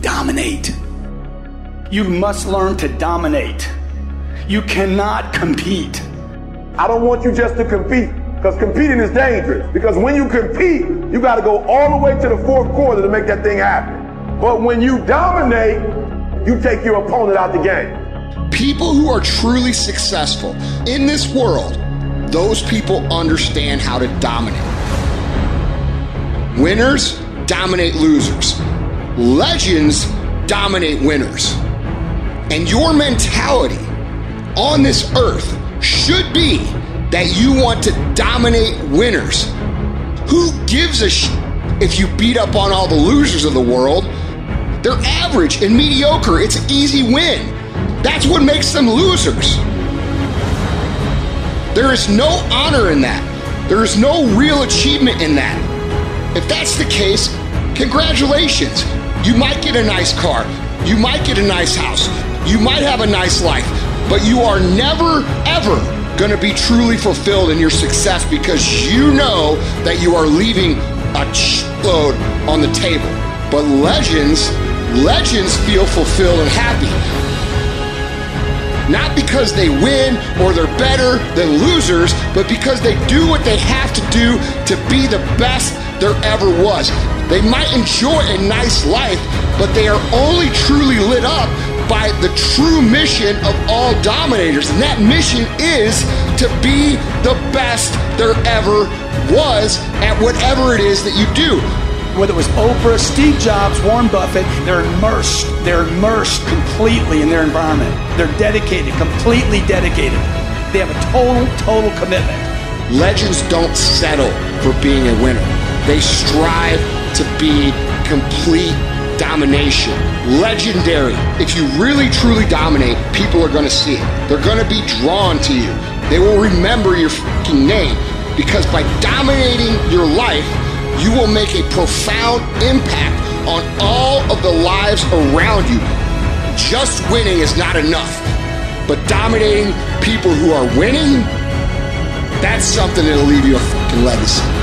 dominate. You must learn to dominate. You cannot compete. I don't want you just to compete because competing is dangerous. Because when you compete, you got to go all the way to the fourth quarter to make that thing happen. But when you dominate, you take your opponent out the game. People who are truly successful in this world, those people understand how to dominate. Winners dominate losers. Legends dominate winners. And your mentality on this earth should be that you want to dominate winners. Who gives a sh if you beat up on all the losers of the world? They're average and mediocre. It's an easy win. That's what makes them losers. There is no honor in that. There is no real achievement in that. If that's the case, congratulations. You might get a nice car. You might get a nice house. You might have a nice life. But you are never, ever going to be truly fulfilled in your success because you know that you are leaving a load on the table. But legends, legends feel fulfilled and happy. Not because they win or they're better than losers, but because they do what they have to do to be the best there ever was. They might enjoy a nice life, but they are only truly lit up by the true mission of all dominators. And that mission is to be the best there ever was at whatever it is that you do whether it was Oprah, Steve Jobs, Warren Buffett, they're immersed. They're immersed completely in their environment. They're dedicated, completely dedicated. They have a total, total commitment. Legends don't settle for being a winner. They strive to be complete domination. Legendary. If you really truly dominate, people are going to see it. They're going to be drawn to you. They will remember your fucking name because by dominating your life, you will make a profound impact on all of the lives around you. Just winning is not enough, but dominating people who are winning, that's something that'll leave you a fucking legacy.